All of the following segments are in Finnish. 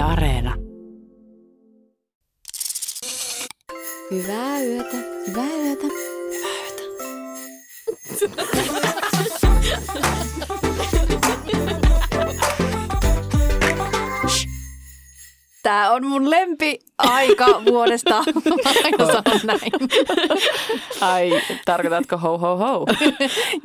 Yle Areena. Hyvää yötä, hyvää yötä. Tää on mun lempi aika vuodesta. Aina sanon näin. Ai, tarkoitatko ho ho ho?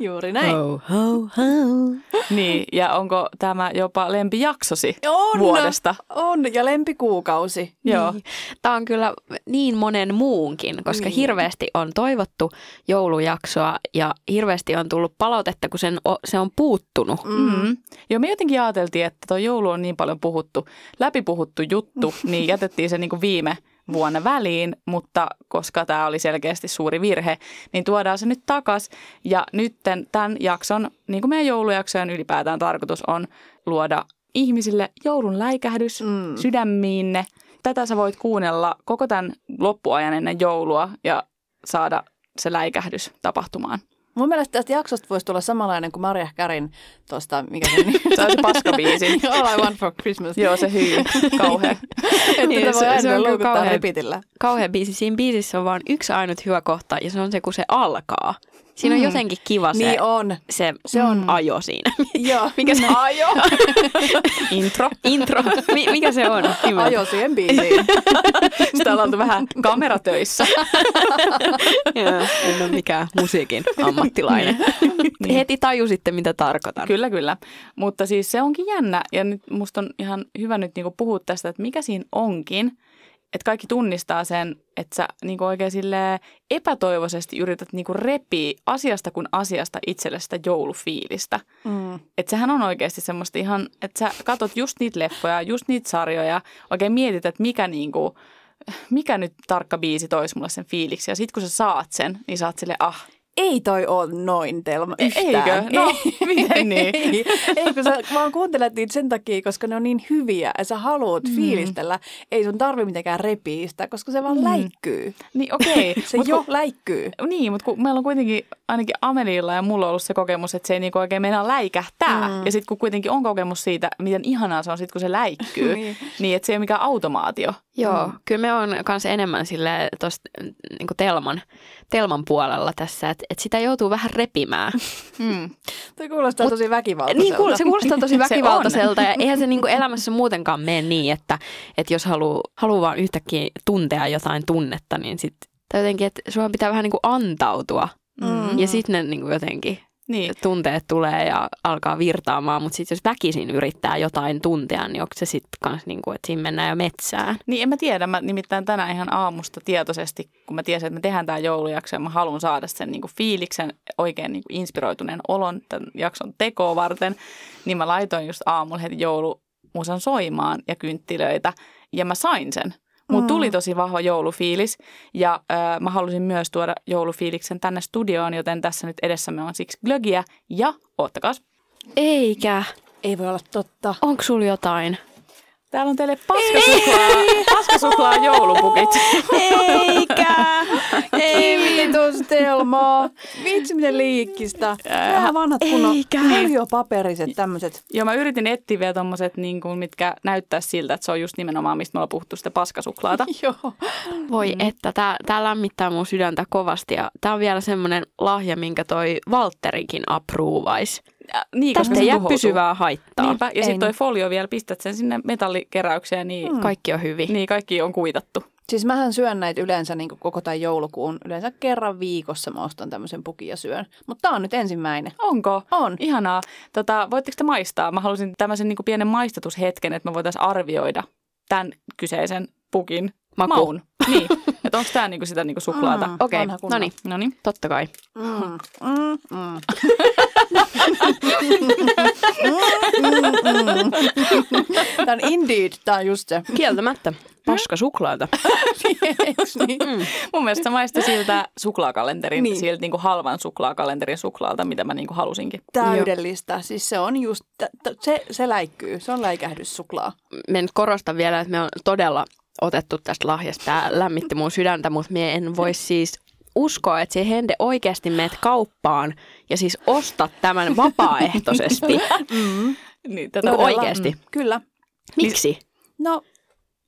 Juuri näin. Ho, ho, ho. Niin, ja onko tämä jopa lempijaksosi On, vuodesta? on ja lempikuukausi. Joo. Niin. Tämä on kyllä niin monen muunkin, koska Niin. hirveästi on toivottu joulujaksoa ja hirveästi on tullut palautetta, kun sen o, se on puuttunut. Mm. Joo, me jotenkin ajateltiin, että tuo joulu on niin paljon puhuttu, läpipuhuttu juttu, niin jätettiin se niin kuin viime vuonna väliin, mutta koska tämä oli selkeästi suuri virhe, niin tuodaan se nyt takas. Ja nyt tämän jakson, niin kuin meidän joulujaksojen ylipäätään tarkoitus on luoda ihmisille joulun läikähdys Mm. sydämiinne. Tätä sä voit kuunnella koko tämän loppuajan ennen joulua ja saada se läikähdys tapahtumaan. Mun mielestä tästä jaksosta voisi tulla samanlainen kuin Maria Kärin tuosta, mikä se nimi? Se on se paskabiisi. All I want for Christmas. Joo, se hyy. Kauhea. Että Niin, se- voi se on kyllä kauhea. repeatillä. Kauhea biisi. Siinä biisissä on vain yksi ainut hyvä kohta ja se on se, kun se alkaa. Siinä on Mm. jotenkin kiva se, Niin on. se, Se on- mm. ajo siinä. Joo. Mikä se Ajo. Intro. Intro. Mi- mikä se on? Nimeltä? Ajo siihen biisiin. Sitä on oltu vähän kameratöissä. Joo, en ole mikään musiikin ammattilainen. Niin. Heti tajusitte, mitä tarkoitan. Kyllä, kyllä. Mutta siis se onkin jännä ja nyt musta on ihan hyvä nyt niinku puhua tästä, että mikä siinä onkin. Että kaikki tunnistaa sen, että sä niinku oikein silleen epätoivoisesti yrität niinku repiä asiasta kuin asiasta itselle sitä joulufiilistä. Mm. Että sehän on oikeasti semmoista ihan, että sä katot just niitä leffoja, just niitä sarjoja, oikein mietit, että mikä niinku, mikä nyt tarkka biisi toisi mulle sen fiiliksi. Ja sit kun sä saat sen, niin saat sille ah, Ei toi ole noin, Telma, yhtään. eikö? No, miten niin? Ei, ei, kun sä vaan kuuntelet niitä sen takia, koska ne on niin hyviä ja sä haluat Mm. fiilistellä. Ei sun tarvi mitenkään repiä sitä, koska se vaan Mm. läikkyy. Niin okei. Se Mut jo kun- läikkyy. Niin, mutta kun meillä on kuitenkin ainakin Amelilla ja mulla on ollut se kokemus, että se ei niinku oikein meinaa läikähtää. Mm. Ja sitten kun kuitenkin on kokemus siitä, miten ihanaa se on sitten, kun se läikkyy, niin. niin että se ei ole mikään automaatio. Joo, kyllä me on kanssa enemmän sille tosta, niin telman, telman puolella tässä, että, että sitä joutuu vähän repimään. Mm. Toi kuulostaa tosi väkivaltaiselta. Niin, kuul- se kuulostaa tosi Se väkivaltaiselta ja eihän se niin kuin elämässä muutenkaan mene niin, että, että jos haluaa haluu vaan yhtäkkiä tuntea jotain tunnetta, niin sitten jotenkin, että sun pitää vähän niin kuin antautua Mm. ja sitten ne niin kuin jotenkin Niin. tunteet tulee ja alkaa virtaamaan, mutta sitten jos väkisin yrittää jotain tuntea, niin onko se sitten kans niin kuin, että siinä mennään jo metsään? Niin en mä tiedä, mä nimittäin tänään ihan aamusta tietoisesti, kun mä tiesin, että me tehdään tämä joulujakso ja mä haluan saada sen niin kuin fiiliksen, oikein niin kuin inspiroituneen olon tämän jakson tekoa varten, niin mä laitoin just aamulla heti joulumusan soimaan ja kynttilöitä ja mä sain sen. Mut Mm. tuli tosi vahva joulufiilis ja äh, mä halusin myös tuoda joulufiiliksen tänne studioon, joten tässä nyt edessämme on siksi glögiä ja oottakas. Eikä. Ei voi olla totta. Onko sulla jotain? Täällä on teille paskasuklaa, paskasuklaa joulupukit. Eikä. Ei viitos, Telma. Vitsi, miten liikkistä. Nämä vanhat kunnon Eikä. öljypaperiset tämmöiset. Joo, mä yritin etsiä vielä tommoset, niin kuin, mitkä näyttää siltä, että se on just nimenomaan, mistä me ollaan puhuttu, sitä paskasuklaata. Joo. Voi mm. että, tää, tää lämmittää mun sydäntä kovasti ja tää on vielä semmonen lahja, minkä toi Valtterikin approvaisi. Niin, Tästä se ei jää pysyvää haittaa. Niinpä, ja sitten toi niin. folio vielä, pistät sen sinne metallikeräykseen, niin, Mm. Kaikki on hyvin. niin kaikki on kuitattu. Siis mähän syön näitä yleensä niin koko tämän joulukuun. Yleensä kerran viikossa mä ostan tämmöisen pukin ja syön. Mutta tää on nyt ensimmäinen. Onko? On. Ihanaa. Tota, voitteko te maistaa? Mä halusin tämmöisen niin pienen maistatushetken, että me voitaisiin arvioida tämän kyseisen pukin Maku. maun. Niin, että onko tämä niinku sitä niinku suklaata? Mm. Okei, kunnon. no niin, No niin. totta kai. Mm, mm, mm. Tämä on indeed, tämä on just se. Kieltämättä. Paska suklaata. Eiks niin? Mun mielestä se maistui siltä suklaakalenterin, Niin. niin. siltä niinku halvan suklaakalenterin suklaalta, mitä mä niinku halusinkin. Täydellistä. Siis se on just, t- t- se, se läikkyy. Se on läikähdyssuklaa. Mä nyt korostan vielä, että me on todella otettu tästä lahjasta. Tämä lämmitti mun sydäntä, mutta me en voi siis uskoa, että se Hende oikeasti meet kauppaan ja siis ostat tämän vapaaehtoisesti. Mm. Niin, tätä No todella- oikeasti. Kyllä. Miksi? No,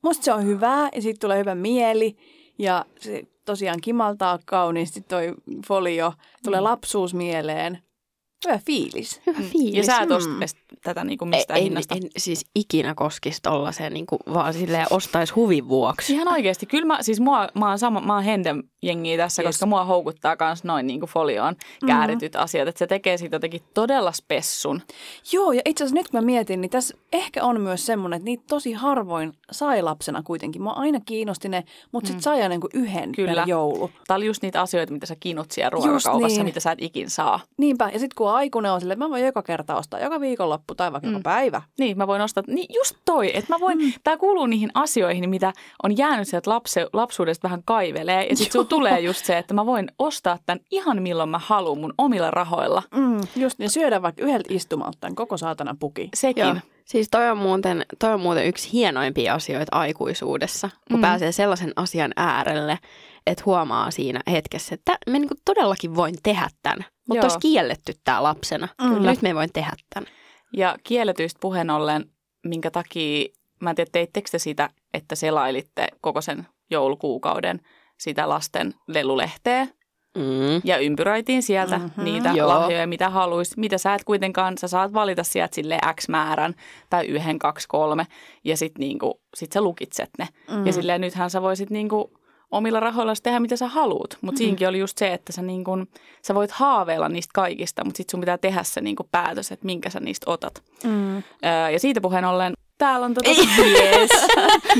musta se on hyvää ja siitä tulee hyvä mieli ja se tosiaan kimaltaa kauniisti toi folio. Tulee lapsuus mieleen. Hyvä fiilis. Hyvä fiilis. Ja sä et Mm. tätä niinku mistään en, hinnasta. en, siis ikinä koskisi tollaiseen, niin kuin, vaan silleen ostaisi huvin vuoksi. Ihan oikeasti. Kyllä mä, siis mua, mä oon, sama, mä oon Henden jengiä tässä, Yes. koska mua houkuttaa myös noin niin kuin folioon käärityt asiat. Että se tekee siitä jotenkin todella spessun. Joo, ja itse asiassa nyt kun mä mietin, niin tässä ehkä on myös semmoinen, että niitä tosi harvoin sai lapsena kuitenkin. Mua aina kiinnosti ne, mutta sitten sai aina niin kuin yhden Kyllä. joulu. Tämä oli just niitä asioita, mitä sä kinut siellä ruokakaupassa, niin. mitä sä et ikin saa. Niinpä, ja sitten kun aikuinen on silleen, että mä voin joka kerta ostaa, joka viikonloppu tai vaikka mm. joka päivä. Niin, mä voin ostaa, niin just toi, että mä voin, mm. tää kuuluu niihin asioihin, mitä on jäänyt sieltä lapse, lapsuudesta vähän kaivelee. Ja sitten tulee just se, että mä voin ostaa tämän ihan milloin mä haluan mun omilla rahoilla. Mm, just, ja syödä vaikka yhdeltä istumalta tämän koko saatana puki. Sekin. Joo. Siis toi on, muuten, toi on muuten yksi hienoimpia asioita aikuisuudessa, kun mm. pääsee sellaisen asian äärelle, että huomaa siinä hetkessä, että mä niin todellakin voin tehdä tämän. Mutta olisi kielletty tämä lapsena. Mm. Nyt me voin tehdä tämän. Ja kielletyistä puheen ollen, minkä takia, mä en tiedä, teittekö te sitä, että selailitte koko sen joulukuukauden sitä lasten lelulehteä Mm. ja ympyröitiin sieltä Mhm. mm-hmm. niitä Joo. lahjoja, mitä haluaisit. Mitä sä et kuitenkaan, sä saat valita sieltä sille X määrän tai yhden, kaksi, kolme ja sitten niinku, sit sä lukitset ne. Mm. Ja silleen nythän sä voisit niinku omilla rahoilla tehdä mitä sä haluut. Mutta mm-hmm. siinäkin oli just se, että sä, niinku, sä voit haaveilla niistä kaikista, mutta sitten sun pitää tehdä se niinku päätös, että minkä sä niistä otat. Mm. Öö, ja siitä puheen ollen, täällä on tota, Yes.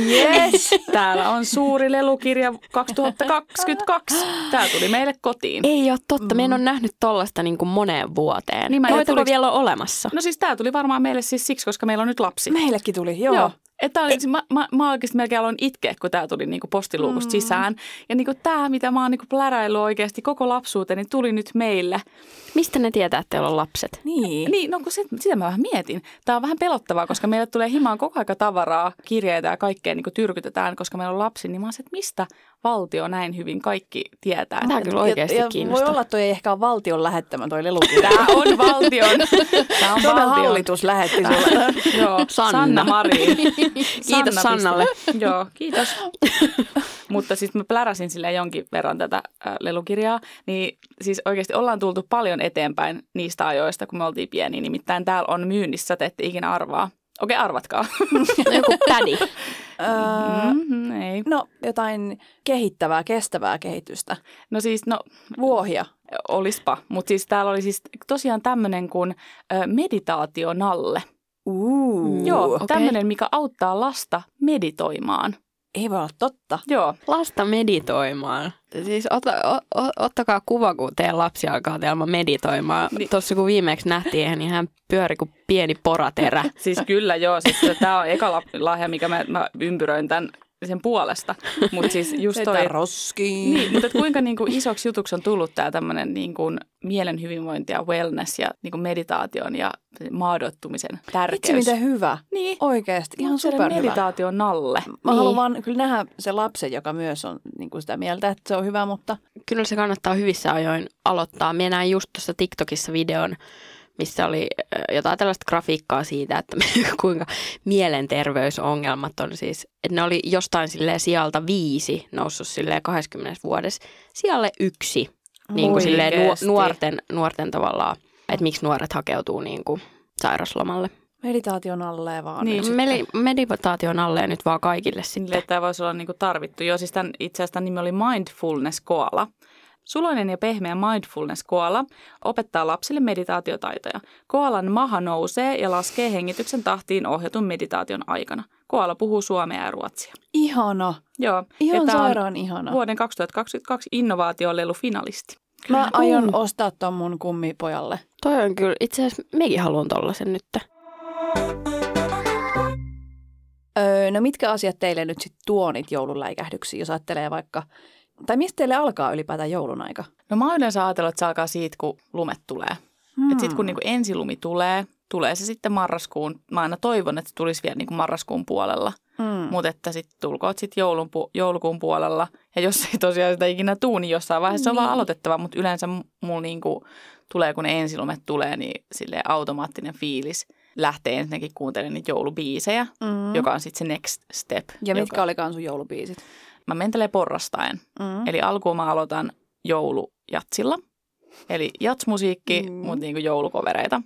yes. täällä on suuri lelukirja 2022. Tää tuli meille kotiin. Ei ole totta. Mm. Me en ole nähnyt tollasta niin kuin moneen vuoteen. Niin Noitako tuliks- vielä ole olemassa? No siis tää tuli varmaan meille siis siksi, koska meillä on nyt lapsi. Meillekin tuli, joo. Joo. Että oli, mä, mä, mä oikeasti melkein aloin itkeä, kun tämä tuli niinku postiluukusta mm. sisään. Ja niinku tämä, mitä mä oon niinku pläräillyt oikeasti koko lapsuuteni, tuli nyt meille. Mistä ne tietää, että teillä on lapset? Niin. Niin, no kun sit, sitä mä vähän mietin. Tämä on vähän pelottavaa, koska meille tulee himaan koko aika tavaraa, kirjeitä ja kaikkea niinku tyrkytetään, koska meillä on lapsi. Niin mä oon se, että mistä valtio näin hyvin kaikki tietää. Tämä kyllä oikeasti ja, ja voi olla, että toi ei ehkä ole valtion lähettämä toi lelukirja. Tämä on valtion. Tämä on valtion. hallitus lähetti sulle. Joo, Sanna. Sanna Marin. Kiitos Sanna Sannalle. Joo, kiitos. Mutta siis mä pläräsin sille jonkin verran tätä lelukirjaa, niin siis oikeasti ollaan tultu paljon eteenpäin niistä ajoista, kun me oltiin pieniä. Nimittäin täällä on myynnissä, te ette ikinä arvaa. Okei, arvatkaa. Joku pädi. Öö, mm-hmm, ei. no, jotain kehittävää, kestävää kehitystä. No siis, no Vuohia. olispa. Mutta siis täällä oli siis tosiaan tämmöinen kuin meditaationalle. Uu. Joo, okei. tämmöinen, mikä auttaa lasta meditoimaan. Ei voi olla totta. Joo, Lasta meditoimaan. Siis ota, o, o, ottakaa kuva, kun teidän lapsi alkaa teillä meditoimaan. Niin. Tuossa kun viimeksi nähtiin, niin hän pyöri kuin pieni poraterä. Siis kyllä joo, siis tämä on eka la- lahja, mikä mä, mä ympyröin tämän sen puolesta. Mutta siis just toi, roskiin. niin, mutta kuinka niinku isoksi jutuksi on tullut tämä tämmöinen niinku mielen hyvinvointi ja wellness ja niinku meditaation ja maadottumisen tärkeys. Vitsi, miten hyvä. Niin. Oikeasti, ihan superhyvä. meditaation nalle. Mä Niin. haluan vaan kyllä nähdä se lapsen, joka myös on niin kuin sitä mieltä, että se on hyvä, mutta Kyllä se kannattaa hyvissä ajoin aloittaa. Minä näin just tuossa TikTokissa videon, missä oli jotain tällaista grafiikkaa siitä, että kuinka mielenterveysongelmat on siis, että ne oli jostain sille sijalta viisi noussut sille 20 vuodessa sijalle yksi. Niin kuin silleen Oikeesti. nuorten, nuorten tavallaan, että miksi nuoret hakeutuu niin kuin sairaslomalle. meditaation alle vaan. Niin, nyt. Meli- Meditaation alle nyt vaan kaikille Sille, sitten. että tämä voisi olla niinku tarvittu. Joo, siis tämän, itse asiassa tämän nimi oli Mindfulness Koala. Suloinen ja pehmeä mindfulness koala opettaa lapsille meditaatiotaitoja. Koalan maha nousee ja laskee hengityksen tahtiin ohjatun meditaation aikana. Koala puhuu suomea ja ruotsia. Ihana. Joo, Ihan ja sairaan ihana. vuoden 2022 innovaatiolelu finalisti. Mä aion ostaa ton mun kummipojalle. Toi on kyllä, itse asiassa mekin haluan tollasen nyt. Öö, no mitkä asiat teille nyt sitten tuo niitä joulunläikähdyksiä, jos ajattelee vaikka, tai mistä teille alkaa ylipäätään joulun aika? No mä oon yleensä ajatellut, että se alkaa siitä, kun lumet tulee. Hmm. Että sitten kun niinku ensilumi tulee, tulee se sitten marraskuun. Mä aina toivon, että se tulisi vielä niinku marraskuun puolella. Mm. Mutta että sitten tulkoot sitten joulun, pu- joulukuun puolella. Ja jos ei tosiaan sitä ikinä tuu, niin jossain vaiheessa niin. on vaan Niin. aloitettava. Mutta yleensä mulla niinku tulee, kun ne ensilumet tulee, niin sille automaattinen fiilis lähtee ensinnäkin kuuntelemaan niitä joulubiisejä, Mm. joka on sitten se next step. Ja mitkä joka... olikaan sun joulubiisit? Mä mentelee porrastaen. Mm. Eli alkuun mä aloitan joulujatsilla. Eli jatsmusiikki, Mm. mm. mutta niinku joulukovereita.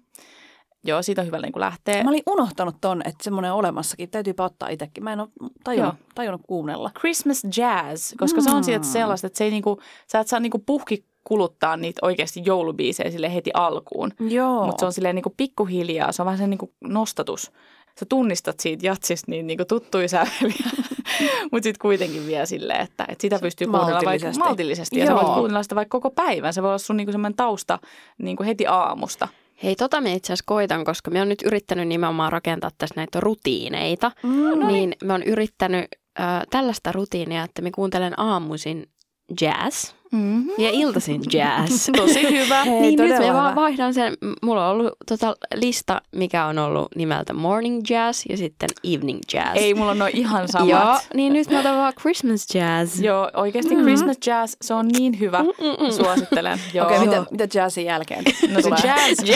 Joo, siitä on hyvä niinku lähteä. Mä olin unohtanut ton, että semmoinen on olemassakin. Täytyypä ottaa itsekin. Mä en ole tajunnut, tajunnut kuunnella. Christmas jazz, koska se on sieltä Mm. sellaista, että se ei niinku, sä et saa niinku puhki kuluttaa niitä oikeasti joulubiisejä sille heti alkuun. Joo. Mutta se on silleen niinku pikkuhiljaa, se on vähän se niinku nostatus. Sä tunnistat siitä jatsista niin niinku tuttuja säveliä, mutta sitten kuitenkin vielä silleen, että, että sitä pystyy kuunnella vaikka Maltillisesti. Ja sä Joo. voit kuunnella sitä vaikka koko päivän. Se voi olla sun niinku semmoinen tausta niinku heti aamusta. Hei, tota me itse asiassa koitan, koska me on nyt yrittänyt nimenomaan rakentaa tässä näitä rutiineita. Mm, Niin me on yrittänyt äh, tällaista rutiinia, että me kuuntelen aamuisin jazz Mm-hmm. ja iltaisin jazz. Tosi hyvä. Hei, niin nyt me vaan hyvä. vaihdan sen. Mulla on ollut tota lista, mikä on ollut nimeltä morning jazz ja sitten evening jazz. Ei, mulla on noin ihan samat. Joo, niin nyt mä otan vaan Christmas jazz. Joo, oikeasti Christmas jazz, se on niin hyvä. Mm-mm. Suosittelen. Joo. Okei, Joo. mitä, mitä jazzin jälkeen No se tulee? jazz.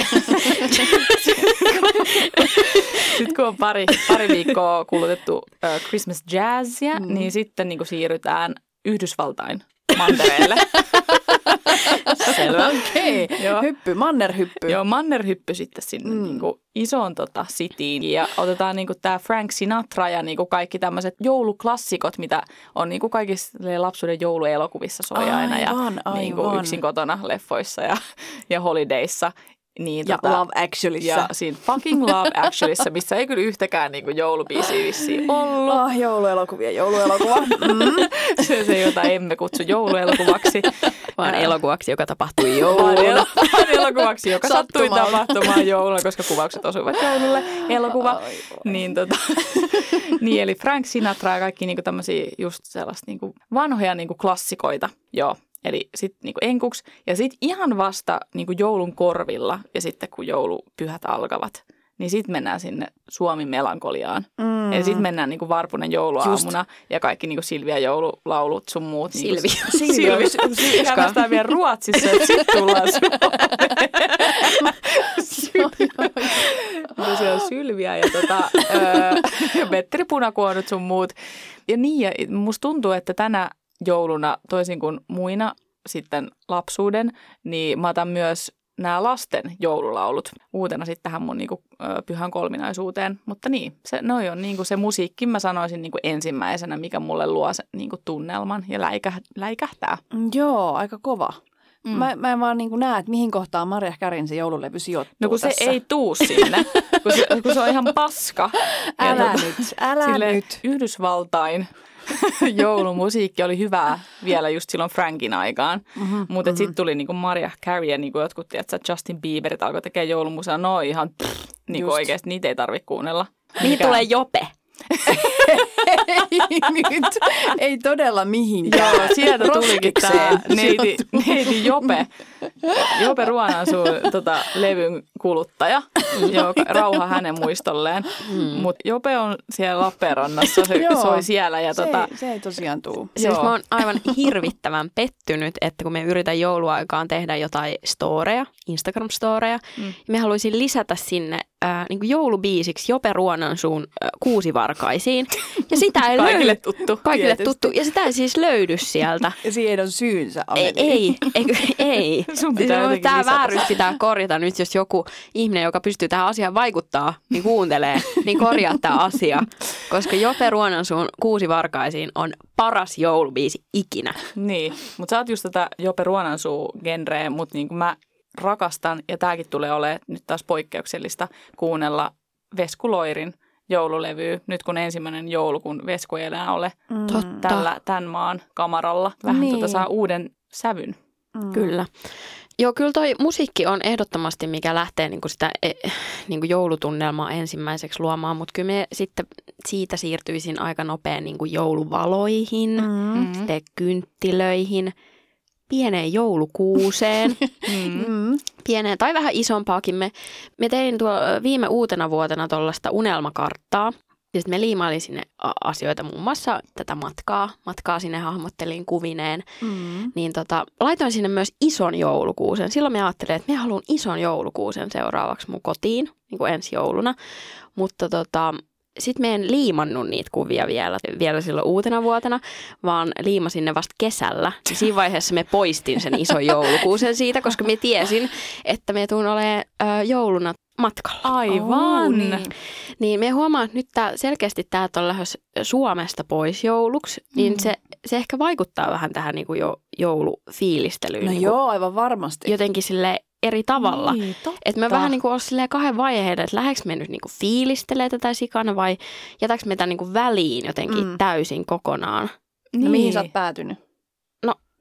sitten kun on pari, pari viikkoa kulutettu uh, Christmas jazzia, mm. niin sitten niin kuin siirrytään Yhdysvaltain mantereelle. Selvä. Okei, Joo. hyppy, mannerhyppy. Joo, mannerhyppy sitten sinne mm. niin kuin isoon tota, cityin ja otetaan niin kuin tämä Frank Sinatra ja niin kuin kaikki tämmöiset jouluklassikot, mitä on niin kuin kaikissa lapsuuden jouluelokuvissa soi aina ja Aivan, niin kuin aivan. yksin kotona leffoissa ja, ja holidayssa. Niin, Ja Love Actuallyssä. ja siinä fucking Love Actuallyssä, missä ei kyllä yhtäkään niin kuin joulubiisiä vissiin ollut. Oh, jouluelokuvia, jouluelokuva. Mm. Se, se jota emme kutsu jouluelokuvaksi. Vaan elokuvaksi, joka tapahtui Vaan jouluna. el- vaan elokuvaksi, joka sattui tapahtumaan jouluna, koska kuvaukset osuivat joululle. Elokuva. Ai, voi. Niin, tota, niin, eli Frank Sinatra ja kaikki niinku tämmöisiä just sellaista niinku vanhoja niinku klassikoita. Joo. Eli sitten niinku enkuks. Ja sitten ihan vasta niinku joulun korvilla ja sitten kun joulupyhät alkavat, niin sitten mennään sinne Suomi melankoliaan. Mm. Eli sitten mennään niinku Varpunen jouluaamuna ja kaikki niinku Silvia joululaulut sun muut. Niinku, Silvia. Silvia. Silvia. Silvia. Käydään vielä Ruotsissa, että sitten tullaan Suomeen. Mutta siellä on Sylviä ja tota, öö, Petteri Punakuonut sun muut. Ja niin, ja musta tuntuu, että tänä jouluna, toisin kuin muina sitten lapsuuden, niin mä otan myös nämä lasten joululaulut uutena sitten tähän mun niinku, pyhän kolminaisuuteen. Mutta niin, se, noi on niinku se musiikki, mä sanoisin niinku ensimmäisenä, mikä mulle luo se niinku tunnelman ja läikä, läikähtää. Joo, aika kova. Mm. Mm. Mä, mä en vaan niin näe, että mihin kohtaan Marja Kärin se joululevy sijoittuu No kun se tässä. ei tuu sinne, kun se, kun se on ihan paska. Ja Älä tota, nyt, älä nyt. Yhdysvaltain joulumusiikki oli hyvää vielä just silloin Frankin aikaan. Mm-hmm, Mutta mm-hmm. sitten tuli niinku Mariah Carey ja niinku jotkut, tiedätkö, Justin Bieberit alkoi tekemään joulumusaa. No ihan pff, niinku oikeasti, niitä ei tarvitse kuunnella. Mihin tulee jope? Ei nyt, ei todella mihinkään. Joo, sieltä tulikin tämä neiti, neiti Jope. Jope Ruonansuun tota, levyn kuluttaja. Joo, rauha hänen muistolleen. Mm. Mutta Jope on siellä Lappeenrannassa, se Joo. soi siellä. Ja Se, tota, ei, se ei tosiaan tuu. Siis Joo. mä oon aivan hirvittävän pettynyt, että kun me yritän jouluaikaan tehdä jotain storeja, Instagram-storeja, Mm. mm. me haluaisin lisätä sinne äh, niin biisiksi Jope Ruonansuun äh, kuusivarkaisiin. Ja sitä ei Kaikille löydy. tuttu. Kaikille Tietysti. tuttu. Ja sitä ei siis löydy sieltä. Ja siihen on syynsä, Ei, ei, eikö, ei. Sun pitää Tämä vääryys pitää korjata nyt, jos joku ihminen, joka pystyy tähän asiaan vaikuttaa, niin kuuntelee, niin korjaa tämä asia. Koska Jope Ruonansuun Kuusi Varkaisiin on paras joulubiisi ikinä. Niin, mutta sä oot just tätä Jope Ruonansuu genreä, mutta niin kuin mä rakastan, ja tämäkin tulee olemaan nyt taas poikkeuksellista, kuunnella Vesku Loirin joululevyä, nyt kun ensimmäinen joulu, kun Vesku ei enää ole Mm. Totta. tällä, tämän maan kamaralla. Vähän Niin. tota saa uuden sävyn. Mm. Kyllä. Joo, kyllä toi musiikki on ehdottomasti, mikä lähtee niinku sitä eh, niinku joulutunnelmaa ensimmäiseksi luomaan, mutta kyllä me sitten siitä siirtyisin aika nopein niinku jouluvaloihin, mm. Mm. Mm. sitten kynttilöihin, pieneen joulukuuseen, Mm. Mm. pieneen tai vähän isompaakin. Me, me tein tuo viime uutena vuotena tuollaista unelmakarttaa, Ja sitten me liimailin sinne asioita, muun muassa tätä matkaa. Matkaa sinne hahmottelin kuvineen. Mm. Niin tota, laitoin sinne myös ison joulukuusen. Silloin me ajattelin, että me haluan ison joulukuusen seuraavaksi mun kotiin, niin kuin ensi jouluna. Mutta tota, sitten me en liimannut niitä kuvia vielä, vielä silloin uutena vuotena, vaan liimasin ne vasta kesällä. Ja siinä vaiheessa me poistin sen ison joulukuusen siitä, koska me tiesin, että me tuun olemaan ö, jouluna matkalla. Aivan. Oh, niin. Niin me huomaan, että nyt tää, selkeästi tämä on lähes Suomesta pois jouluksi, niin Mm. se, se ehkä vaikuttaa vähän tähän niin kuin jo, joulufiilistelyyn. No niin kuin joo, aivan varmasti. Jotenkin sille eri tavalla. Niin, totta. Että me vähän niin kuin silleen kahden vaiheen, että lähdekö me nyt niin kuin fiilistelee tätä sikana vai jätäkö me tämän niin kuin väliin jotenkin Mm. täysin kokonaan. No mihin sä oot päätynyt?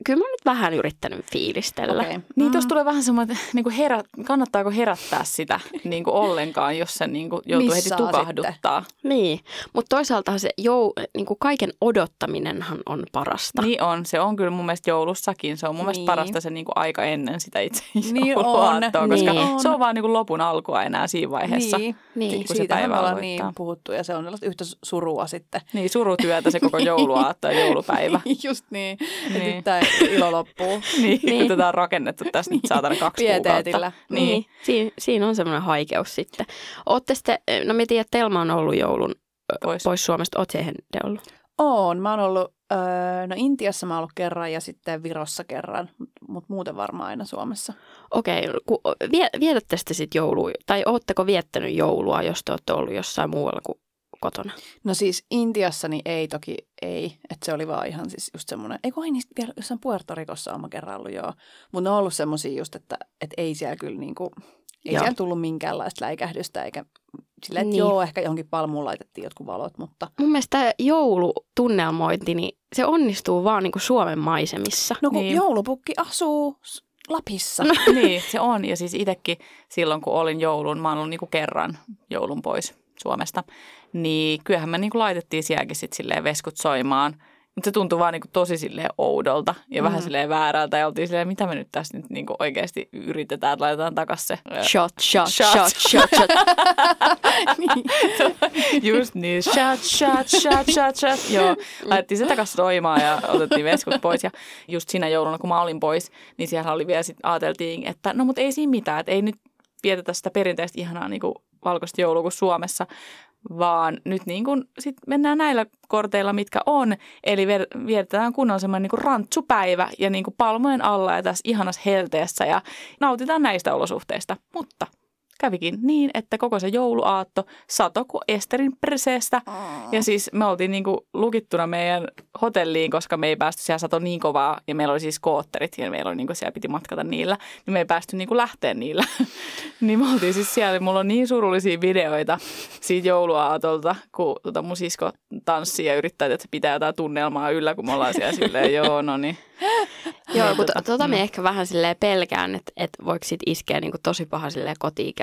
Kyllä mä oon nyt vähän yrittänyt fiilistellä. Niin Mm. tuossa tulee vähän semmoinen, että niin herä, kannattaako herättää sitä niin kuin ollenkaan, jos se niin kuin joutuu heti Missaa tukahduttaa. Niin, mutta toisaalta se jou, niin kuin kaiken odottaminenhan on parasta. Niin on, se on kyllä mun mielestä joulussakin. Se on mun mielestä Niin. parasta se niin kuin aika ennen sitä itse Niin on, koska niin se on vaan niin kuin lopun alkua enää siinä vaiheessa. Niin, Niin, Niin. kun se siitähän päivä ollaan niin puhuttu ja se on sellaista yhtä surua sitten. niin surutyötä se koko jouluaatto ja joulupäivä. Just niin. Ja Niin. nyt tämä ilo loppuu. niin, Niin. kun tätä on rakennettu tässä nyt saatana kaksi Pieteetillä. kuukautta. Niin, Niin. siinä, siinä on semmoinen haikeus sitten. Ootte sitten, no me tiedän, että Telma on ollut joulun Pois. pois Suomesta. Oot siihen ollut? Oon. Mä oon ollut, öö, no Intiassa mä oon ollut kerran ja sitten Virossa kerran, mutta muuten varmaan aina Suomessa. Okei, ku, vie, vietätte sitten sit joulua, tai ootteko viettänyt joulua, jos te olette ollut jossain muualla kuin kotona? No siis Intiassa niin ei toki ei, että se oli vaan ihan siis just semmoinen, ei kun niistä vielä jossain Puerto Ricossa on mä kerran ollut joo. Mutta ne on ollut semmoisia just, että, että ei siellä kyllä niinku, ei Joo. siellä tullut minkäänlaista läikähdystä eikä sillä, että Niin. joo, ehkä johonkin palmuun laitettiin jotkut valot, mutta Mun mielestä tämä joulutunnelmointi, niin se onnistuu vaan niin kuin Suomen maisemissa. no kun Niin. niin. joulupukki asuu Lapissa. No. niin, se on. Ja siis itsekin silloin, kun olin joulun, mä oon ollut niinku kerran joulun pois Suomesta, niin kyllähän me niinku laitettiin sielläkin sit silleen veskut soimaan. Mutta se tuntui vaan niinku tosi silleen oudolta ja mm. vähän silleen väärältä. Ja oltiin silleen, mitä me nyt tässä nyt niinku oikeasti yritetään, että laitetaan takas se. Shot, shot, Shot. shot, shot, shot. Just niin, shot, shot, shot, shot, shot. Joo, laitettiin se takas soimaan ja otettiin veskut pois. Ja just siinä jouluna, kun mä olin pois, niin siellä oli vielä sitten ajateltiin, että no mutta ei siinä mitään, että ei nyt vietetä sitä perinteistä ihanaa niin kuin valkoista joulua kuin Suomessa, vaan nyt niin kuin sit mennään näillä korteilla, mitkä on. Eli viet- vietetään kunnon semmoinen niin kuin rantsupäivä ja niin kuin palmojen alla ja tässä ihanassa helteessä ja nautitaan näistä olosuhteista. Mutta kävikin niin, että koko se jouluaatto sato kuin Esterin perseestä. Ja siis me oltiin niinku lukittuna meidän hotelliin, koska me ei päästy siellä sato niin kovaa. Ja meillä oli siis kootterit ja meillä oli niinku siellä piti matkata niillä. Niin me ei päästy niinku lähteä niillä. niin me oltiin siis siellä. Mulla on niin surullisia videoita siitä jouluaatolta, kun tota mun sisko tanssii ja yrittää, että se pitää jotain tunnelmaa yllä, kun me ollaan siellä silleen, joo, no niin. Joo, Niin kun tota, to, tota mm. me ehkä vähän silleen pelkään, että, että voiko sit iskeä niin kuin tosi paha silleen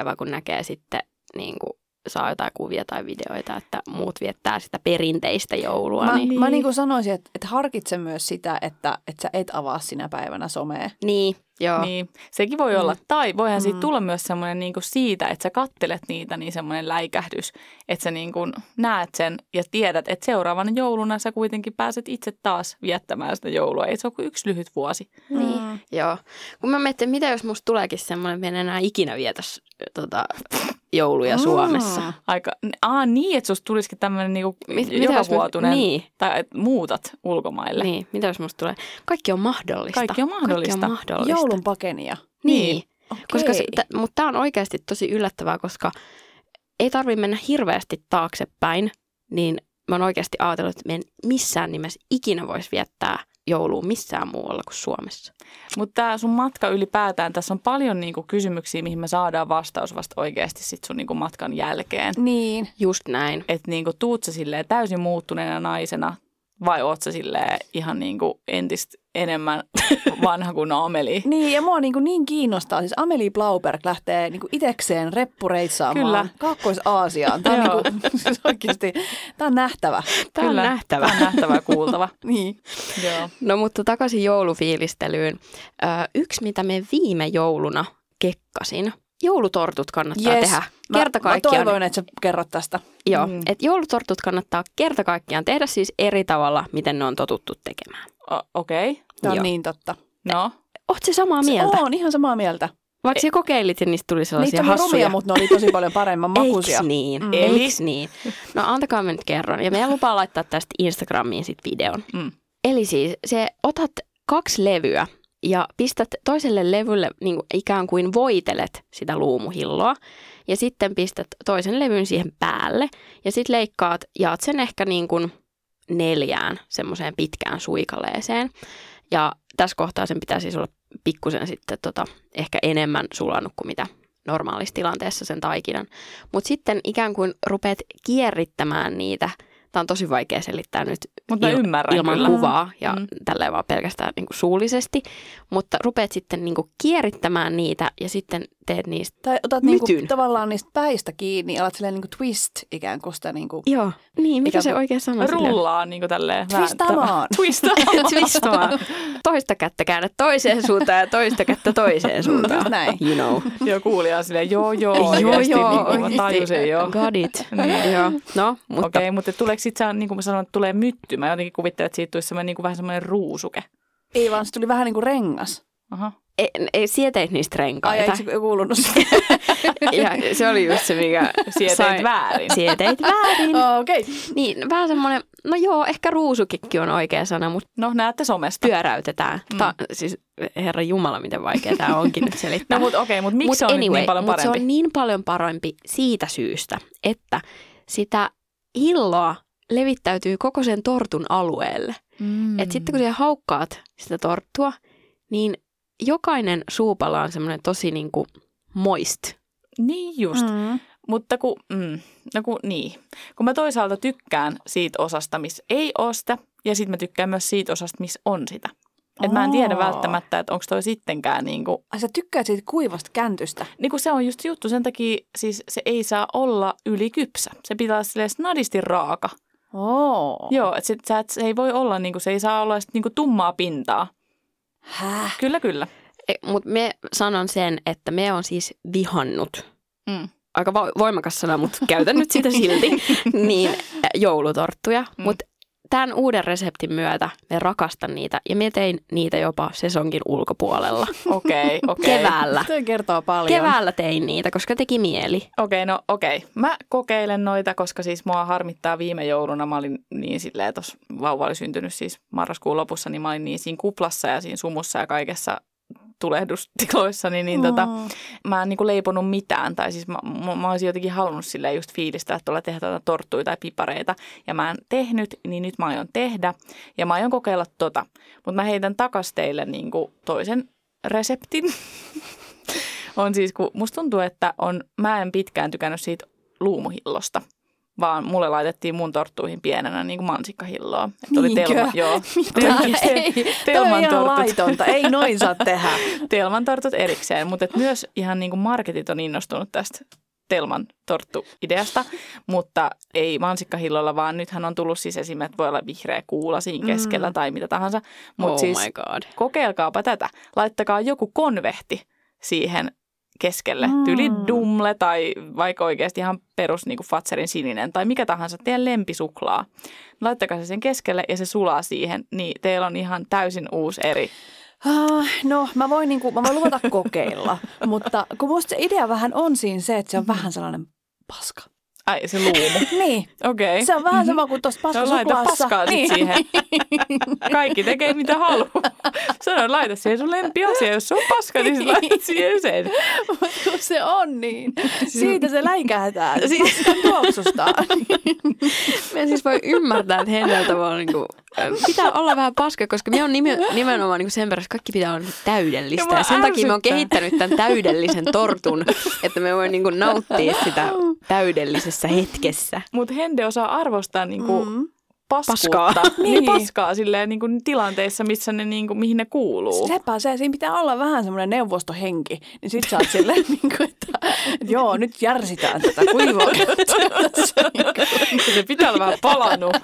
kotiikävä, kun näkee sitten niin kuin saa jotain kuvia tai videoita, että muut viettää sitä perinteistä joulua. Mä, niin, niin. mä niin kuin sanoisin, että, että harkitse myös sitä, että, että sä et avaa sinä päivänä somea. niin joo. Niin, sekin voi olla. Tai voihan siitä Mm. tulla myös semmoinen niin kuin siitä, että sä kattelet niitä, niin semmoinen läikähdys, että sä niin kuin näet sen ja tiedät, että seuraavana jouluna sä kuitenkin pääset itse taas viettämään sitä joulua. Ei se ole kuin yksi lyhyt vuosi. Niin, Mm. joo. Kun mä mietin, mitä jos musta tuleekin semmoinen, että en enää ikinä vietä s- tota, jouluja Suomessa. Mm. Aika, aa niin, että susta tulisikin tämmöinen niin Mit, jos mä- jokavuotuinen, Niin, tai että muutat ulkomaille. niin, mitä jos musta tulee? Kaikki on mahdollista. Kaikki on mahdollista. Kaikki on mahdollista. Joulun pakenia. Niin. Niin. Okei. Koska se, t- mutta tämä on oikeasti tosi yllättävää, koska ei tarvitse mennä hirveästi taaksepäin, niin mä oon oikeasti ajatellut, että me en missään nimessä ikinä voisi viettää joulua missään muualla kuin Suomessa. Mutta tämä sun matka ylipäätään, tässä on paljon niinku kysymyksiä, mihin me saadaan vastaus vasta oikeasti sit sun niinku matkan jälkeen. Niin. Just näin. Että niinku, tuut sä silleen täysin muuttuneena naisena vai oot sä silleen ihan niinku entistä enemmän vanha kuin Ameli? Niin, ja mua niin, kuin niin kiinnostaa. Siis Amelie Blauberg lähtee niin kuin itekseen reppureitsaamaan Kyllä. Kaakkois-Aasiaan. Tämä on, niin kuin, siis oikeasti, tämä on nähtävä. Tämä on nähtävä. Tämä on nähtävä kuultava. Niin. Joo. No mutta takaisin joulufiilistelyyn. Ö, yksi, mitä me viime jouluna kekkasin, joulutortut kannattaa Yes. tehdä Mä, kerta mä kaikkiaan. toivoin, että sä kerrot tästä. Joo, Mm. että joulutortut kannattaa kerta kaikkiaan tehdä siis eri tavalla, miten ne on totuttu tekemään. Okei, okay. Tämä on Joo. niin totta. no. Oot se samaa mieltä? On ihan samaa mieltä. Vaikka sä kokeilit ja niistä tuli sellaisia Niitä hassuja. rumia, mutta ne oli tosi paljon paremman makuisia. Eiks niin? Mm. Eli? Eiks niin? No antakaa me nyt kerron. Ja meidän lupaa laittaa tästä Instagramiin sit videon. Mm. Eli siis se otat kaksi levyä ja pistät toiselle levylle niin kuin ikään kuin voitelet sitä luumuhilloa. Ja sitten pistät toisen levyn siihen päälle. Ja sitten leikkaat, jaat sen ehkä niin kuin neljään semmoiseen pitkään suikaleeseen. Ja tässä kohtaa sen pitää siis olla pikkusen sitten tota, ehkä enemmän sulanut kuin mitä normaalissa tilanteessa sen taikinan. Mutta sitten ikään kuin rupeat kierrittämään niitä. Tämä on tosi vaikea selittää nyt Mutta mä il- ymmärrän ilman kyllä. kuvaa ja Mm. mm. tälleen vaan pelkästään niin kuin suullisesti. Mutta rupeat sitten niin kuin kierrittämään niitä ja sitten teet niistä. Tai otat niinku Mytyn. tavallaan niistä päistä kiinni ja alat silleen niinku twist ikään kuin sitä niinku... Joo, niin, mikä se kuin oikein sanoo? silleen? Rullaa niin kuin tälleen. Twistamaan. Twistamaan. Twistamaan. Toista kättä käännä toiseen suuntaan ja toista kättä toiseen suuntaan. Just näin. You know. Joo, kuulija silleen, joo, joo, joo, oikeasti, joo. niin kuin tajusin jo. Got it. Niin. joo. No, mutta Okei, okay, mutta tuleeko sitten, niin kuin mä sanoin, että tulee mytty? Mä jotenkin kuvittelen, että siitä tulisi semmoinen, niin kuin vähän semmoinen ruusuke. Ei vaan, se tuli vähän niin kuin rengas. Aha. ei, ei, sieteit niistä Ai, renkaita. eikö se kuulunut ja se oli just se, mikä Sieteit sai- väärin. Sieteit väärin. Okei. Okay. Niin, vähän semmoinen, no joo, ehkä ruusukikki on oikea sana, mutta No, näette somesta. pyöräytetään. Mm. Ta, siis herra Jumala, miten vaikea tämä onkin nyt selittää. No, mutta okei, mutta miksi Mut se on anyway, nyt niin paljon mut parempi? se on niin paljon parempi siitä syystä, että sitä hilloa levittäytyy koko sen tortun alueelle. Mm. Et sitten kun sä haukkaat sitä torttua, niin jokainen suupala on semmoinen tosi niinku moist. Niin just. Mm. Mutta kun, mm, no kun niin. Kun mä toisaalta tykkään siitä osasta, missä ei ole sitä, ja sitten mä tykkään myös siitä osasta, missä on sitä. Et mä en tiedä välttämättä, että onko toi sittenkään niin kuin, Ai sä tykkäät siitä kuivasta käntystä. niin kuin se on just juttu, sen takia siis se ei saa olla ylikypsä. Se pitää olla snadisti raaka. Oo. Joo, että se, sä et, se ei voi olla, niin kuin, se ei saa olla sit, niin kuin tummaa pintaa. Häh? Kyllä, kyllä. Mutta me sanon sen, että me on siis vihannut Mm. aika vo- voimakas sana, mutta käytän nyt sitä silti, niin joulutorttuja. Mm. Mutta tämän uuden reseptin myötä me rakastan niitä ja me tein niitä jopa sesonkin ulkopuolella. Okei, okei. Keväällä. Toi kertoo paljon. Keväällä tein niitä, koska teki mieli. Okei, no okei. Mä kokeilen noita, koska siis mua harmittaa viime jouluna. Mä olin niin silleen, tuossa vauva oli syntynyt siis marraskuun lopussa, niin mä olin niin siinä kuplassa ja siinä sumussa ja kaikessa tulehdustiloissa, niin, niin tota, mä en niin kuin leiponut mitään. Tai siis mä, mä, mä olisin jotenkin halunnut silleen just fiilistää, että tuolla tehdä tuota torttuja tai pipareita. Ja mä en tehnyt, niin nyt mä aion tehdä. Ja mä aion kokeilla tota. Mutta mä heitän takas teille niin kuin toisen reseptin. on siis, kun musta tuntuu, että on, mä en pitkään tykännyt siitä luumuhillosta vaan mulle laitettiin mun torttuihin pienenä niin kuin mansikkahilloa. Että oli Niinkö? telma, joo. Mitä? Ei, Telman tortut. laitonta. Ei noin saa tehdä. Telman tortut erikseen, mutta et myös ihan niin kuin marketit on innostunut tästä Telman torttu-ideasta, mutta ei mansikkahillolla, vaan nythän on tullut siis esimerkiksi, että voi olla vihreä kuula siinä keskellä Mm. tai mitä tahansa. Mutta oh siis kokeilkaapa tätä. Laittakaa joku konvehti siihen keskelle. Mm. Tyyli dumle tai vaikka oikeasti ihan perus niin kuin Fatserin sininen tai mikä tahansa teidän lempisuklaa. Laittakaa se sen keskelle ja se sulaa siihen, niin teillä on ihan täysin uusi eri. Ah, No, mä voin, niinku, mä voin luvata kokeilla, mutta kun musta se idea vähän on siinä se, että se on vähän sellainen paska. Ai se luumu. Niin, Okei. se on vähän sama kuin tuossa No, laita paskasuklaassa. paskaa sit siihen. Kaikki tekee mitä haluaa. Sano, laita siihen sun lempiasia. Jos se on paska, niin sit laitat siihen sen. Mutta kun se on niin, siitä se läikähtää. Se paskan tuoksusta. Mä en siis voi ymmärtää, että Henneltä vaan niinku, äh, pitää olla vähän paska, koska me on nime, nimenomaan niinku sen perässä, kaikki pitää olla täydellistä. Ja Ja sen takia me on ärsyttää. kehittänyt tämän täydellisen tortun, että me voi niinku nauttia sitä täydellisessä hetkessä. Mutta Hende osaa arvostaa niinku Mm. Paskuutta. Paskaa. niin. Niin. paskaa silleen niin kuin tilanteissa, missä ne, niin kuin, mihin ne kuuluu. Sepä se, siinä pitää olla vähän semmoinen neuvostohenki. Niin sit sä oot silleen, niin kuin, että, joo, nyt järsitään tätä kuivaa. se pitää olla vähän palannut.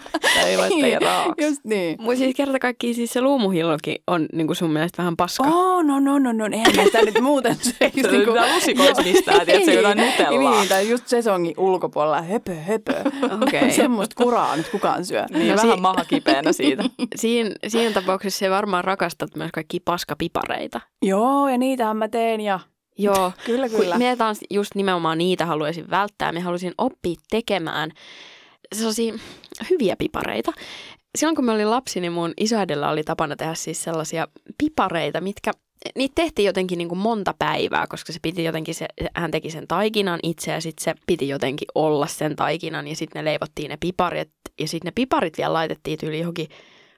Ei laittaa raaks. Just niin. Mutta siis kerta kaikkiaan siis se luumuhillokin on niinku sun mielestä vähän paska. Oh, no, no, no, no, eihän mä sitä nyt muuten se. Se pitää lusikoissa pistää, tiedätkö, jotain nutellaa. Niin, tai just sesongin ulkopuolella, höpö, höpö. Okei. Semmoista kuraa nyt kukaan syö. Niin, No vähän si- maha kipeänä siitä. Siin, siinä tapauksessa se varmaan rakastat myös kaikki paskapipareita. Joo, ja niitähän mä teen ja Joo. kyllä, kyllä. Minä taas just nimenomaan niitä haluaisin välttää. Minä haluaisin oppia tekemään sellaisia hyviä pipareita. Silloin kun mä olin lapsi, niin mun isoäidellä oli tapana tehdä siis sellaisia pipareita, mitkä Niitä tehtiin jotenkin niin kuin monta päivää, koska se piti jotenkin, se, hän teki sen taikinan itse ja sitten se piti jotenkin olla sen taikinan ja sitten ne leivottiin ne piparit ja sitten ne piparit vielä laitettiin tyyli johonkin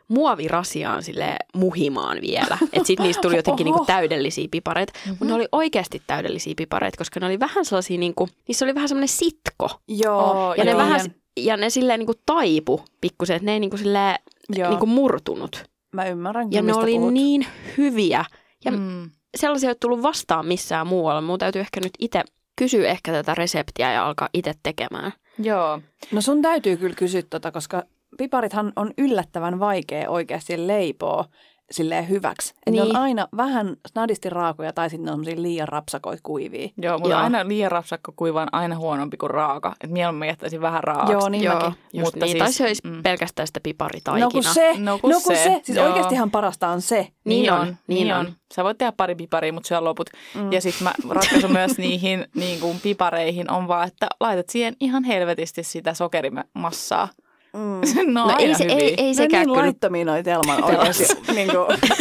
muovirasiaan sille muhimaan vielä. Että sitten niistä tuli jotenkin niinku täydellisiä pipareita. Mm-hmm. Mutta ne oli oikeasti täydellisiä pipareita, koska ne oli vähän sellaisia, niinku, niissä oli vähän semmoinen sitko. Joo, Oo, Ja ne, Joo. vähän, ja ne silleen niinku taipu pikkusen, että ne ei niinku silleen, Joo. niinku murtunut. Mä ymmärrän, Ja ne oli puhut. niin hyviä. Ja Mm. sellaisia ei ole tullut vastaan missään muualla. Mun täytyy ehkä nyt itse kysyä ehkä tätä reseptiä ja alkaa itse tekemään. Joo. No sun täytyy kyllä kysyä tota, koska piparithan on yllättävän vaikea oikeasti leipoa silleen hyväksi. Et ne Niin. on aina vähän snadisti raakoja tai sitten ne on semmosia liian rapsakoit kuivia. Joo, mutta Joo. aina liian rapsakko kuiva on aina huonompi kuin raaka. Et mieluummin jättäisin vähän raakaksi. Joo, niin mäkin. just Mutta niin. Tai siis- se olisi mm. pelkästään sitä piparitaikinaa. No kun se, No no kun kun, se, se. Siis joo. oikeastihan parasta on se. Niin on, niin on. Sä voit tehdä pari piparia, mutta syö loput. Mm. Ja sitten ratkaisu myös niihin niin kuin pipareihin on vaan, että laitat siihen ihan helvetisti sitä sokerimassaa. Mm. no, No ei, se, ei, ei No sekään niin kyllä. laittomia noi Telman oikeasti niin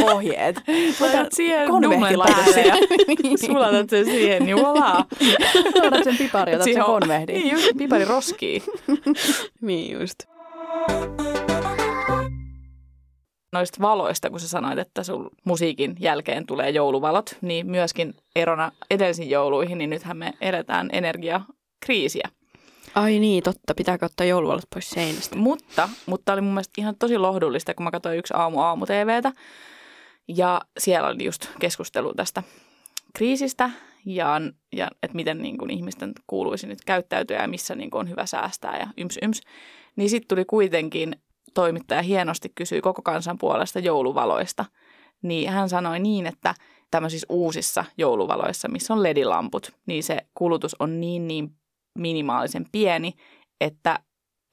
ohjeet. Laitat siihen laita päälle ja siihen. sulatat sen siihen, niin voilà. Laitat sen pipari, otat sen konvehdiin. Niin, just pipari roskii. Niin just. Noista valoista, kun sä sanoit, että sun musiikin jälkeen tulee jouluvalot, niin myöskin erona edellisiin jouluihin, niin nythän me eletään energiakriisiä. Ai niin, totta. Pitääkö ottaa jouluvalot pois seinästä? Mutta, mutta oli mun mielestä ihan tosi lohdullista, kun mä katsoin yksi aamu aamu TVtä. Ja siellä oli just keskustelu tästä kriisistä ja, ja että miten niin kuin ihmisten kuuluisi nyt käyttäytyä ja missä niin kuin on hyvä säästää ja yms yms. Niin sitten tuli kuitenkin toimittaja hienosti kysyi koko kansan puolesta jouluvaloista. Niin hän sanoi niin, että tämmöisissä uusissa jouluvaloissa, missä on ledilamput, niin se kulutus on niin niin minimaalisen pieni, että,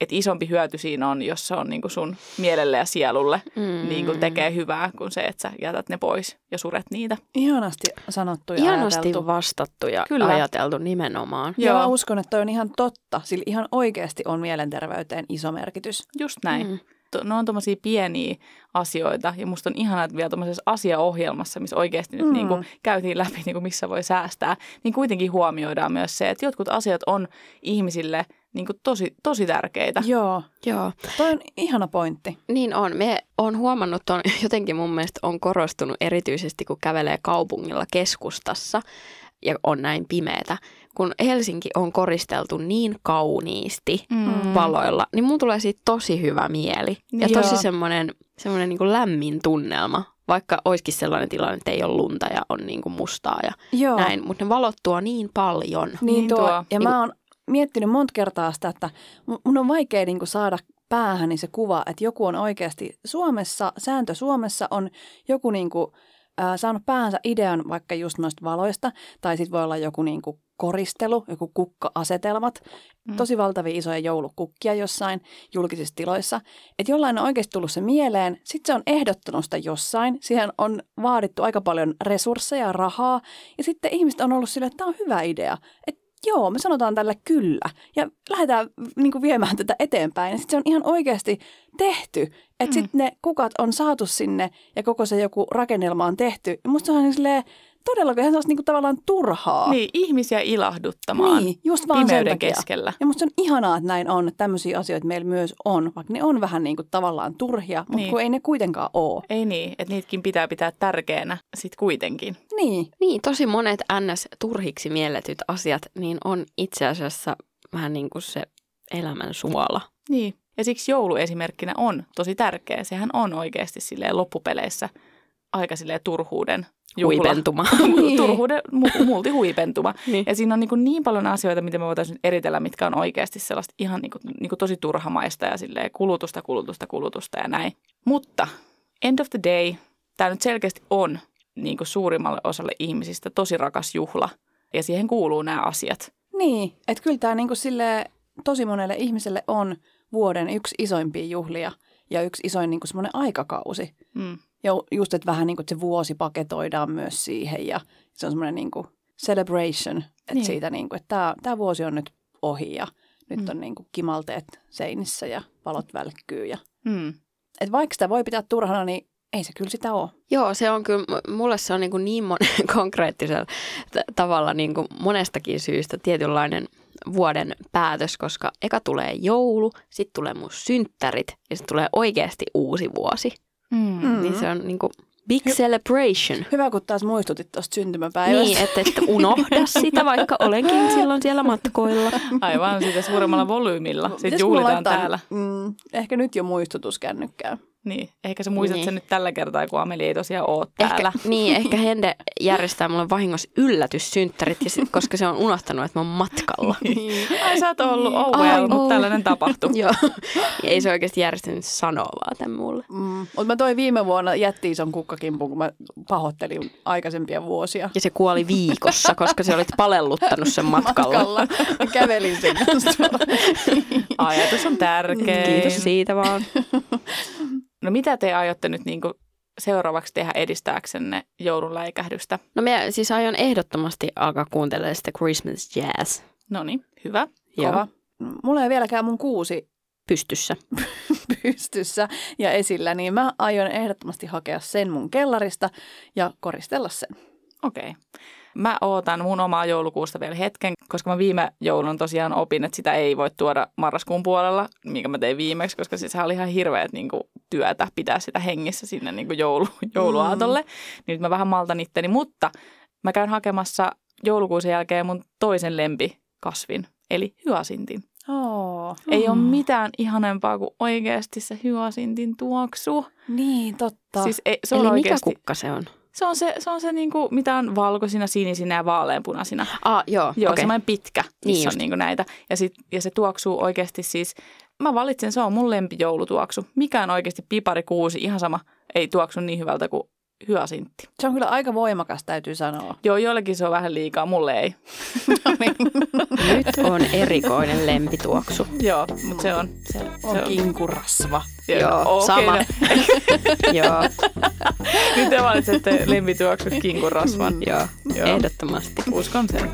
että isompi hyöty siinä on, jos se on niin kuin sun mielelle ja sielulle Mm. niin kuin tekee hyvää kuin se, että sä jätät ne pois ja suret niitä. Ihanasti sanottu ja Ihanasti ajateltu. vastattu ja Kyllä. ajateltu nimenomaan. Ja Joo. mä uskon, että toi on ihan totta. Sillä ihan oikeasti on mielenterveyteen iso merkitys. Just näin. Mm. Mm. Ne on tuommoisia pieniä asioita ja musta on ihanaa, että vielä tuommoisessa asiaohjelmassa, missä oikeasti nyt Mm. niin kuin käytiin läpi, niin kuin missä voi säästää, niin kuitenkin huomioidaan myös se, että jotkut asiat on ihmisille niin kuin tosi, tosi tärkeitä. Joo, Joo, toi on ihana pointti. niin on. Me on huomannut, on jotenkin mun mielestä on korostunut erityisesti, kun kävelee kaupungilla keskustassa ja on näin pimeätä. Kun Helsinki on koristeltu niin kauniisti Mm. valoilla, niin mun tulee siitä tosi hyvä mieli. Ja Joo. tosi semmoinen, semmoinen niin kuin lämmin tunnelma, vaikka olisikin sellainen tilanne, että ei ole lunta ja on niin kuin mustaa ja Joo, näin. Mutta ne valot tuo niin paljon. niin, Niin tuo. tuo. Ja Niinku- mä oon miettinyt monta kertaa sitä, että mu- mun on vaikea niin kuin saada päähäni se kuva, että joku on oikeasti Suomessa, sääntö Suomessa on joku niin kuin, äh, saanut päähänsä idean vaikka just noista valoista, tai sitten voi olla joku niin kuin koristelu, joku kukka-asetelmat, Mm. tosi valtavia isoja joulukukkia jossain julkisissa tiloissa. Että jollain on oikeasti tullut se mieleen, sitten se on ehdottanut sitä jossain, siihen on vaadittu aika paljon resursseja ja rahaa, ja sitten ihmiset on ollut silleen, että tämä on hyvä idea, että joo, me sanotaan tälle kyllä, ja lähdetään niin kuin viemään tätä eteenpäin, ja sitten se on ihan oikeasti tehty, että Mm. sitten ne kukat on saatu sinne, ja koko se joku rakennelma on tehty, ja musta se on silleen, todellakin ihan sellaista niin kuin tavallaan turhaa. Niin, ihmisiä ilahduttamaan Niin, just vaan sen pimeyden takia. keskellä. Ja musta se on ihanaa, että näin on, että tämmöisiä asioita meillä myös on, vaikka ne on vähän niin kuin tavallaan turhia, mutta Niin. kun ei ne kuitenkaan ole. Ei niin, että niitäkin pitää pitää tärkeänä sit kuitenkin. Niin, Niin, tosi monet NS-turhiksi mielletyt asiat, niin on itse asiassa vähän niin kuin se elämän suola. Niin. Ja siksi joulu esimerkkinä on tosi tärkeä. Sehän on oikeasti silleen loppupeleissä aika silleen turhuuden juhla. Huipentuma. turhuuden mu- multihuipentuma. Niin. Ja siinä on niin, niin paljon asioita, mitä me voitaisiin nyt eritellä, mitkä on oikeasti sellaista ihan niin kuin, niin kuin tosi turhamaista ja silleen kulutusta, kulutusta, kulutusta ja näin. Mutta end of the day, tämä nyt selkeästi on niin kuin suurimmalle osalle ihmisistä tosi rakas juhla. Ja siihen kuuluu nämä asiat. Niin, että kyllä tämä niinku sille tosi monelle ihmiselle on vuoden yksi isoimpia juhlia ja yksi isoin niinku semmoinen aikakausi. Mm. Ja just, että vähän niin kuin se vuosi paketoidaan myös siihen ja se on semmoinen niin kuin celebration, että Niin. siitä niin kuin, että tämä, tämä vuosi on nyt ohi ja nyt Mm. on niin kuin kimalteet seinissä ja valot välkkyy. Ja, Mm. että vaikka sitä voi pitää turhana, niin ei se kyllä sitä ole. Joo, se on kyllä, mulle se on niin, kuin niin mon- konkreettisella t- tavalla niin kuin monestakin syystä tietynlainen vuoden päätös, koska eka tulee joulu, sitten tulee mun synttärit ja sitten tulee oikeasti uusi vuosi. Mm. Mm. Niin se on niin kuin big celebration. Hyvä, kun taas muistutit tuosta syntymäpäivästä. Niin, että et unohda sitä, vaikka olenkin silloin siellä matkoilla. Aivan, sitä suuremmalla volyymilla. Sitten juhlitaan laittaa, täällä. Mm, ehkä nyt jo muistutus kännykkään. Niin, ehkä sä muistat Niin. sen nyt tällä kertaa, kun Ameli ei tosiaan ole täällä. Ehkä, niin, ehkä Hende järjestää mulle vahingossa yllätyssynttärit, ja sit, koska se on unohtanut, että mä oon matkalla. Niin. Ai sä oot ollut oh Ai, well, mutta oh. tällainen tapahtui. Joo, ja ei se oikeasti järjestänyt sanoa vaan tämän mulle. Mm. Mutta mä toin viime vuonna jätti ison kukkakimpun, kun mä pahoittelin aikaisempia vuosia. Ja se kuoli viikossa, koska se olit palelluttanut sen matkalla. matkalla. Mä kävelin sen kanssa. Ajatus on tärkeä. Kiitos siitä vaan. No mitä te aiotte nyt niin seuraavaksi tehdä edistääksenne joulun läikähdystä? No me siis aion ehdottomasti alkaa kuuntelemaan sitä Christmas jazz No niin, hyvä. Joo. Kova. Mulla ei vieläkään mun kuusi pystyssä. pystyssä ja esillä, niin mä aion ehdottomasti hakea sen mun kellarista ja koristella sen. Okei. Mä ootan mun omaa joulukuusta vielä hetken, koska mä viime joulun tosiaan opin, että sitä ei voi tuoda marraskuun puolella, minkä mä tein viimeksi, koska siis sehän oli ihan hirveät niin kuin, työtä pitää sitä hengissä sinne niin kuin joulu, jouluaatolle. Niin nyt mä vähän maltan itteni, mutta mä käyn hakemassa joulukuusen jälkeen mun toisen lempikasvin, eli hyasintin. Oh. Ei ole mitään ihanempaa kuin oikeasti se hyasintin tuoksu. Niin, totta. Siis ei, se on Eli oikeasti, mikä kukka se on? Se on se, se, on se niinku, mitä on valkoisina, sinisinä ja vaaleanpunaisina. Ah, joo, Joo, okay. semmoinen pitkä, Niin missä just. on niinku näitä. Ja, sit, ja se tuoksuu oikeasti siis, mä valitsen, se on mun lempijoulutuoksu. Mikään oikeasti piparikuusi, ihan sama, ei tuoksu niin hyvältä kuin hyasintti. Se on kyllä aika voimakas, täytyy sanoa. Joo, joillekin se on vähän liikaa, mulle ei. Nyt on erikoinen lempituoksu. Joo, mutta se on. Se, On se on. kinkurasva. Joo, okei, sama. no. joo, Nyt te valitsette lempituoksut kinkun rasvan. joo, Joo. ehdottomasti. Uskon sen.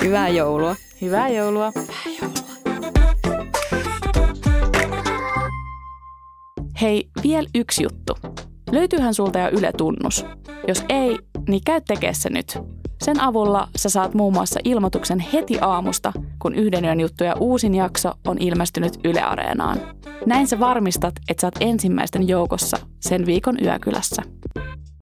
Hyvää joulua. Hyvää joulua. Hei, vielä yksi juttu. Löytyyhän sulta jo Yle Tunnus? Jos ei, niin käy tekee se nyt. Sen avulla sä saat muun muassa ilmoituksen heti aamusta, kun yhden yön juttuja uusin jakso on ilmestynyt Yle Areenaan. Näin sä varmistat, että sä oot ensimmäisten joukossa sen viikon yökylässä.